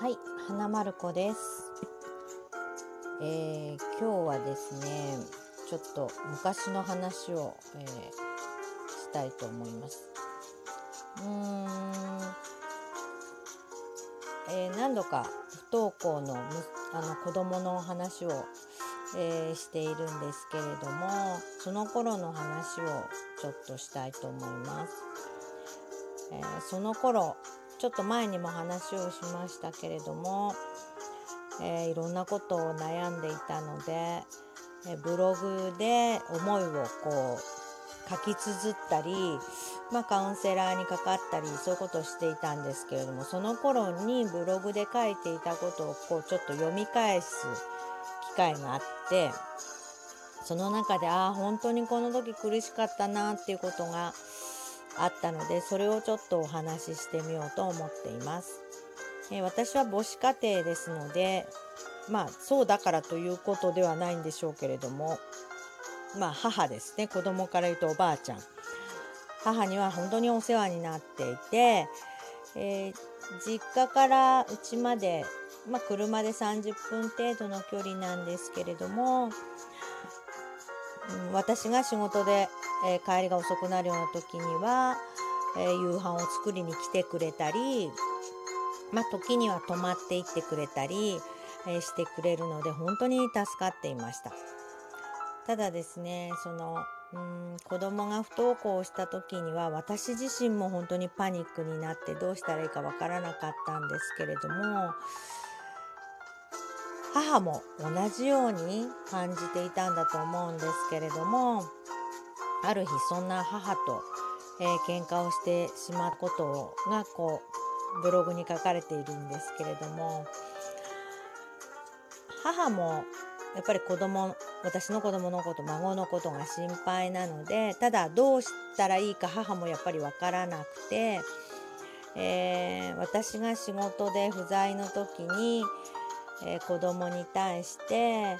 はい、花丸子です。えー今日はですね、ちょっと昔の話を、えーしたいと思います。うーん、えー何度か不登校のむあの子供の話を、えしているんですけれども、その頃の話をちょっとしたいと思います。えその頃ちょっと前にも話をしましたけれども、えーいろんなことを悩んでいたので、えブログで思いをこう書き綴ったり、まあ、カウンセラーにかかったりそういうことをしていたんですけれどもその頃にブログで書いていたことをこうちょっと読み返す機会があってその中でああ本当にこの時苦しかったなっていうことがあったのでそれをちょっとお話ししてみようと思っています。え私は母子家庭ですのでまあそうだからということではないんでしょうけれどもまあ母ですね子供から言うとおばあちゃん母には本当にお世話になっていて、えー実家から家まで、まあ、車で30分程度の距離なんですけれども、うん私が仕事で、えー帰りが遅くなるような時には、えー夕飯を作りに来てくれたり、まあ、時には泊まっていってくれたり、えーしてくれるので本当に助かっていました。ただですねそのうん子供が不登校した時には私自身も本当にパニックになってどうしたらいいかわからなかったんですけれども母も同じように感じていたんだと思うんですけれどもある日そんな母と、えー喧嘩をしてしまうことがこうブログに書かれているんですけれども母もやっぱり子供私の子供のこと孫のことが心配なのでただどうしたらいいか母もやっぱり分からなくて、えー私が仕事で不在の時に、えー子供に対して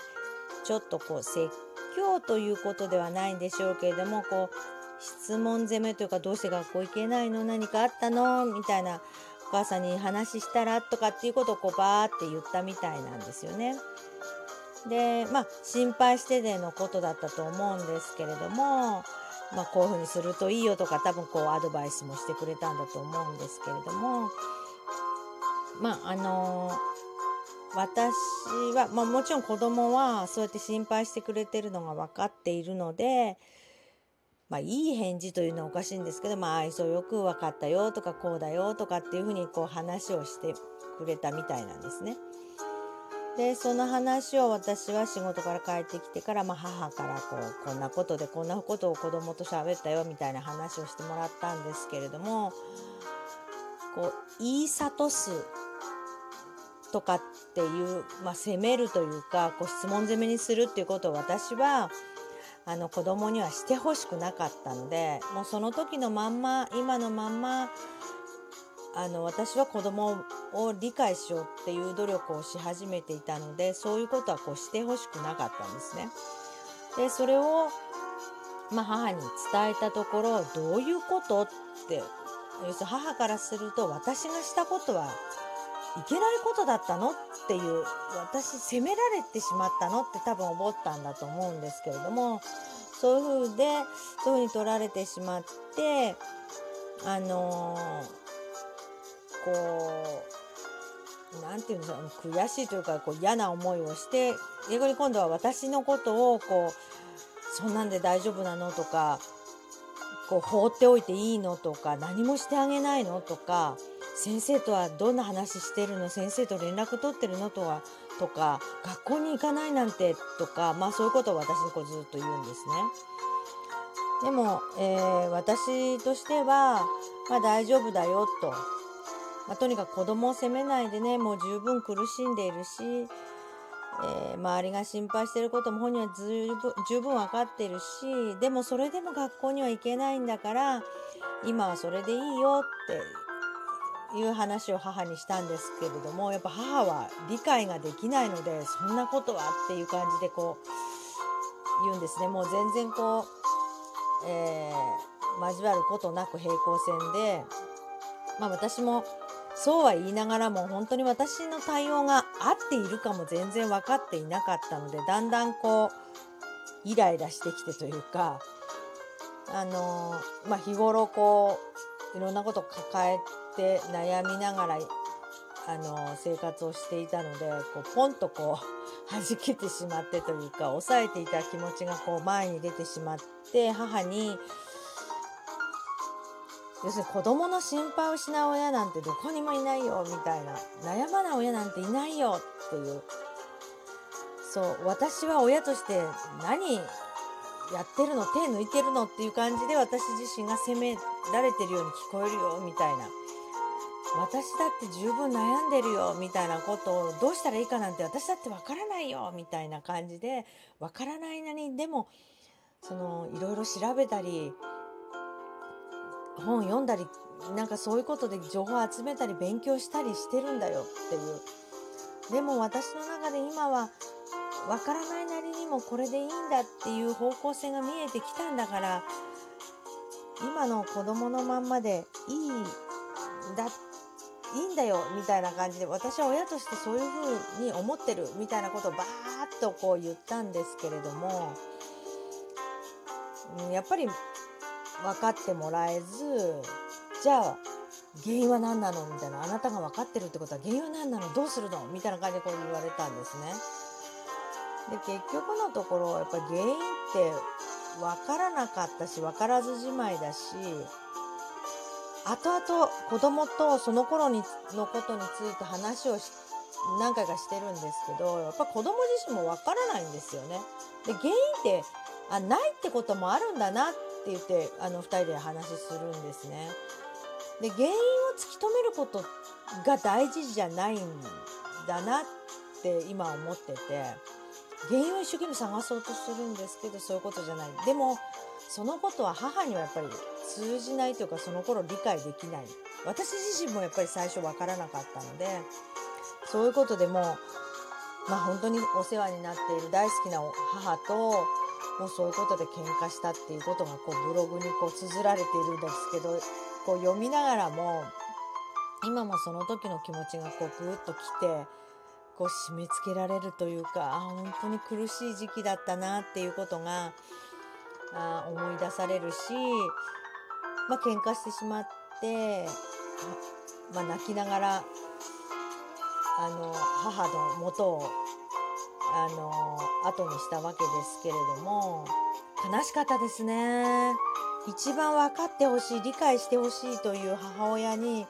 ちょっとこう説教ということではないんでしょうけれどもこう質問攻めというかどうして学校行けないの？何かあったの？みたいなお母さんに話したらとかっていうことをこうバーって言ったみたいなんですよね。でまあ心配してでのことだったと思うんですけれども、まあ、こういうふうにするといいよとか多分こうアドバイスもしてくれたんだと思うんですけれどもまああの私は、まあ、もちろん子供はそうやって心配してくれてるのが分かっているので、まあ、いい返事というのはおかしいんですけど、まあ、愛想よく分かったよとかこうだよとかっていうふうにこう話をしてくれたみたいなんですね。でその話を私は仕事から帰ってきてから、まあ、母からこうこんなことでこんなことを子供と喋ったよみたいな話をしてもらったんですけれどもこう言い諭すとかっていう、まあ、責めるというかこう質問攻めにするっていうことを私はあの子供にはしてほしくなかったのでもうその時のまんま今のまんまあの私は子供を理解しようっていう努力をし始めていたのでそういうことはこうしてほしくなかったんですね。でそれを、まあ、母に伝えたところどういうことって要するに母からすると私がしたことはいけないことだったの？っていう私責められてしまったの？って多分思ったんだと思うんですけれどもそういうふうでそういうふうに取られてしまってあのーこうなんていうんでしょう悔しいというかこう嫌な思いをして逆に今度は私のことをこうそんなんで大丈夫なの？とかこう放っておいていいの？とか何もしてあげないの？とか先生とはどんな話してるの？先生と連絡取ってるの？とはとか学校に行かないなんてとかまあそういうことを私にこうずっと言うんですね。でも、えー私としては、まあ、大丈夫だよと、まあ、とにかく子供を責めないでねもう十分苦しんでいるし、えー周りが心配してることも本人は十分十分分かってるしでもそれでも学校には行けないんだから今はそれでいいよっていう話を母にしたんですけれどもやっぱ母は理解ができないのでそんなことはっていう感じでこう言うんですね。もう全然こう、えー交わることなく平行線で、まあ、私もそうは言いながらも本当に私の対応が合っているかも全然分かっていなかったのでだんだんこうイライラしてきてというかあのまあ日頃こういろんなことを抱えて悩みながらあの生活をしていたのでこうポンとこう 弾けてしまってというか抑えていた気持ちがこう前に出てしまって母に要するに子供の心配をしない親なんてどこにもいないよみたいな悩まない親なんていないよっていう。そう私は親として何やってるの手抜いてるのっていう感じで私自身が責められてるように聞こえるよみたいな。私だって十分悩んでるよみたいなことをどうしたらいいかなんて私だってわからないよみたいな感じでわからないなりでもそのいろいろ調べたり本読んだりなんかそういうことで情報集めたり勉強したりしてるんだよっていう。でも私の中で今はわからないなりにもこれでいいんだっていう方向性が見えてきたんだから今の子供のまんまでいいんだいいんだよみたいな感じで私は親としてそういうふうに思ってるみたいなことをバーッとこう言ったんですけれどもやっぱり分かってもらえずじゃあ原因は何なの？みたいなあなたが分かってるってことは原因は何なの？どうするの？みたいな感じでこう言われたんですね。で結局のところやっぱり原因って分からなかったし分からずじまいだし後々子供とその頃にのことについて話をし何回かしてるんですけどやっぱ子供自身も分からないんですよね。で原因ってあないってこともあるんだなって言ってあの2人で話するんですね。で原因を突き止めることが大事じゃないんだなって今思ってて原因を一生懸命探そうとするんですけどそういうことじゃない。でもそのことは母にはやっぱり通じないというかその頃理解できない。私自身もやっぱり最初わからなかったのでそういうことでもまあ本当にお世話になっている大好きな母ともうそういうことで喧嘩したっていうことがこうブログにこう綴られているんですけどこう読みながらも今もその時の気持ちがこうぐっときてこう締め付けられるというかあ本当に苦しい時期だったなっていうことがあ思い出されるしまあ喧嘩してしまってまあ、泣きながらあの母の元をあの後にしたわけですけれども悲しかったですね。一番分かってほしい理解してほしいという母親に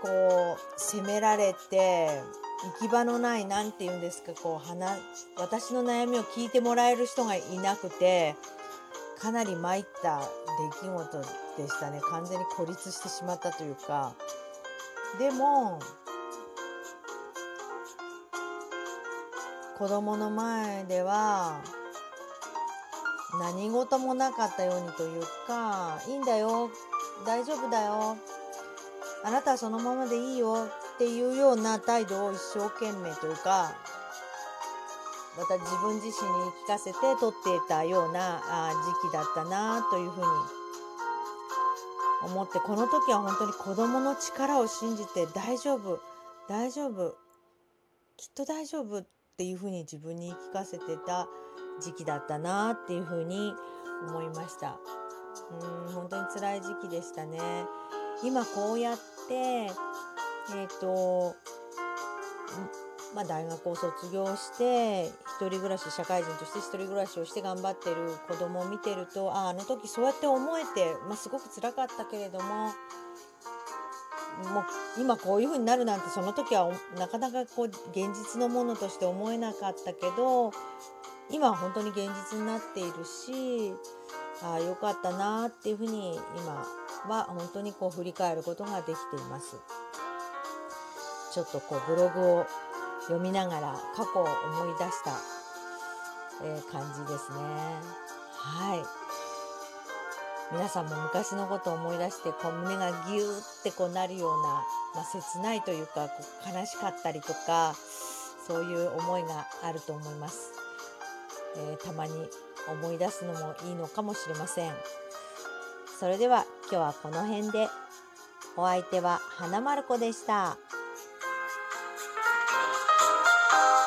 こう責められて行き場のない何て言うんですかこう話私の悩みを聞いてもらえる人がいなくてかなり参った出来事でしたね。完全に孤立してしまったというか。でも子供の前では何事もなかったようにというかいいんだよ大丈夫だよ。あなたはそのままでいいよ。っていうような態度を一生懸命というかまた自分自身に聞かせて取っていたような時期だったなというふうに思ってこの時は本当に子どもの力を信じて大丈夫大丈夫きっと大丈夫っていうふうに自分に言い聞かせてた時期だったなっていうふうに思いました。うん本当に辛い時期でしたね。今こうやってえっ、ー、とまあ、大学を卒業して一人暮らし社会人として一人暮らしをして頑張ってる子供を見てるとああの時そうやって思えて、まあ、すごく辛かったけれどももう今こういう風になるなんてその時はなかなかこう現実のものとして思えなかったけど今は本当に現実になっているしああよかったなっていうふうに今は本当にこう振り返ることができています。ちょっとこうブログを読みながら過去を思い出した、えー、感じですね。はい。皆さんも昔のことを思い出してこう胸がギューってこうなるような、まあ、切ないというかこう悲しかったりとかそういう思いがあると思います、えー、たまに思い出すのもいいのかもしれませんそれでは今日はこの辺でお相手は花丸子でした。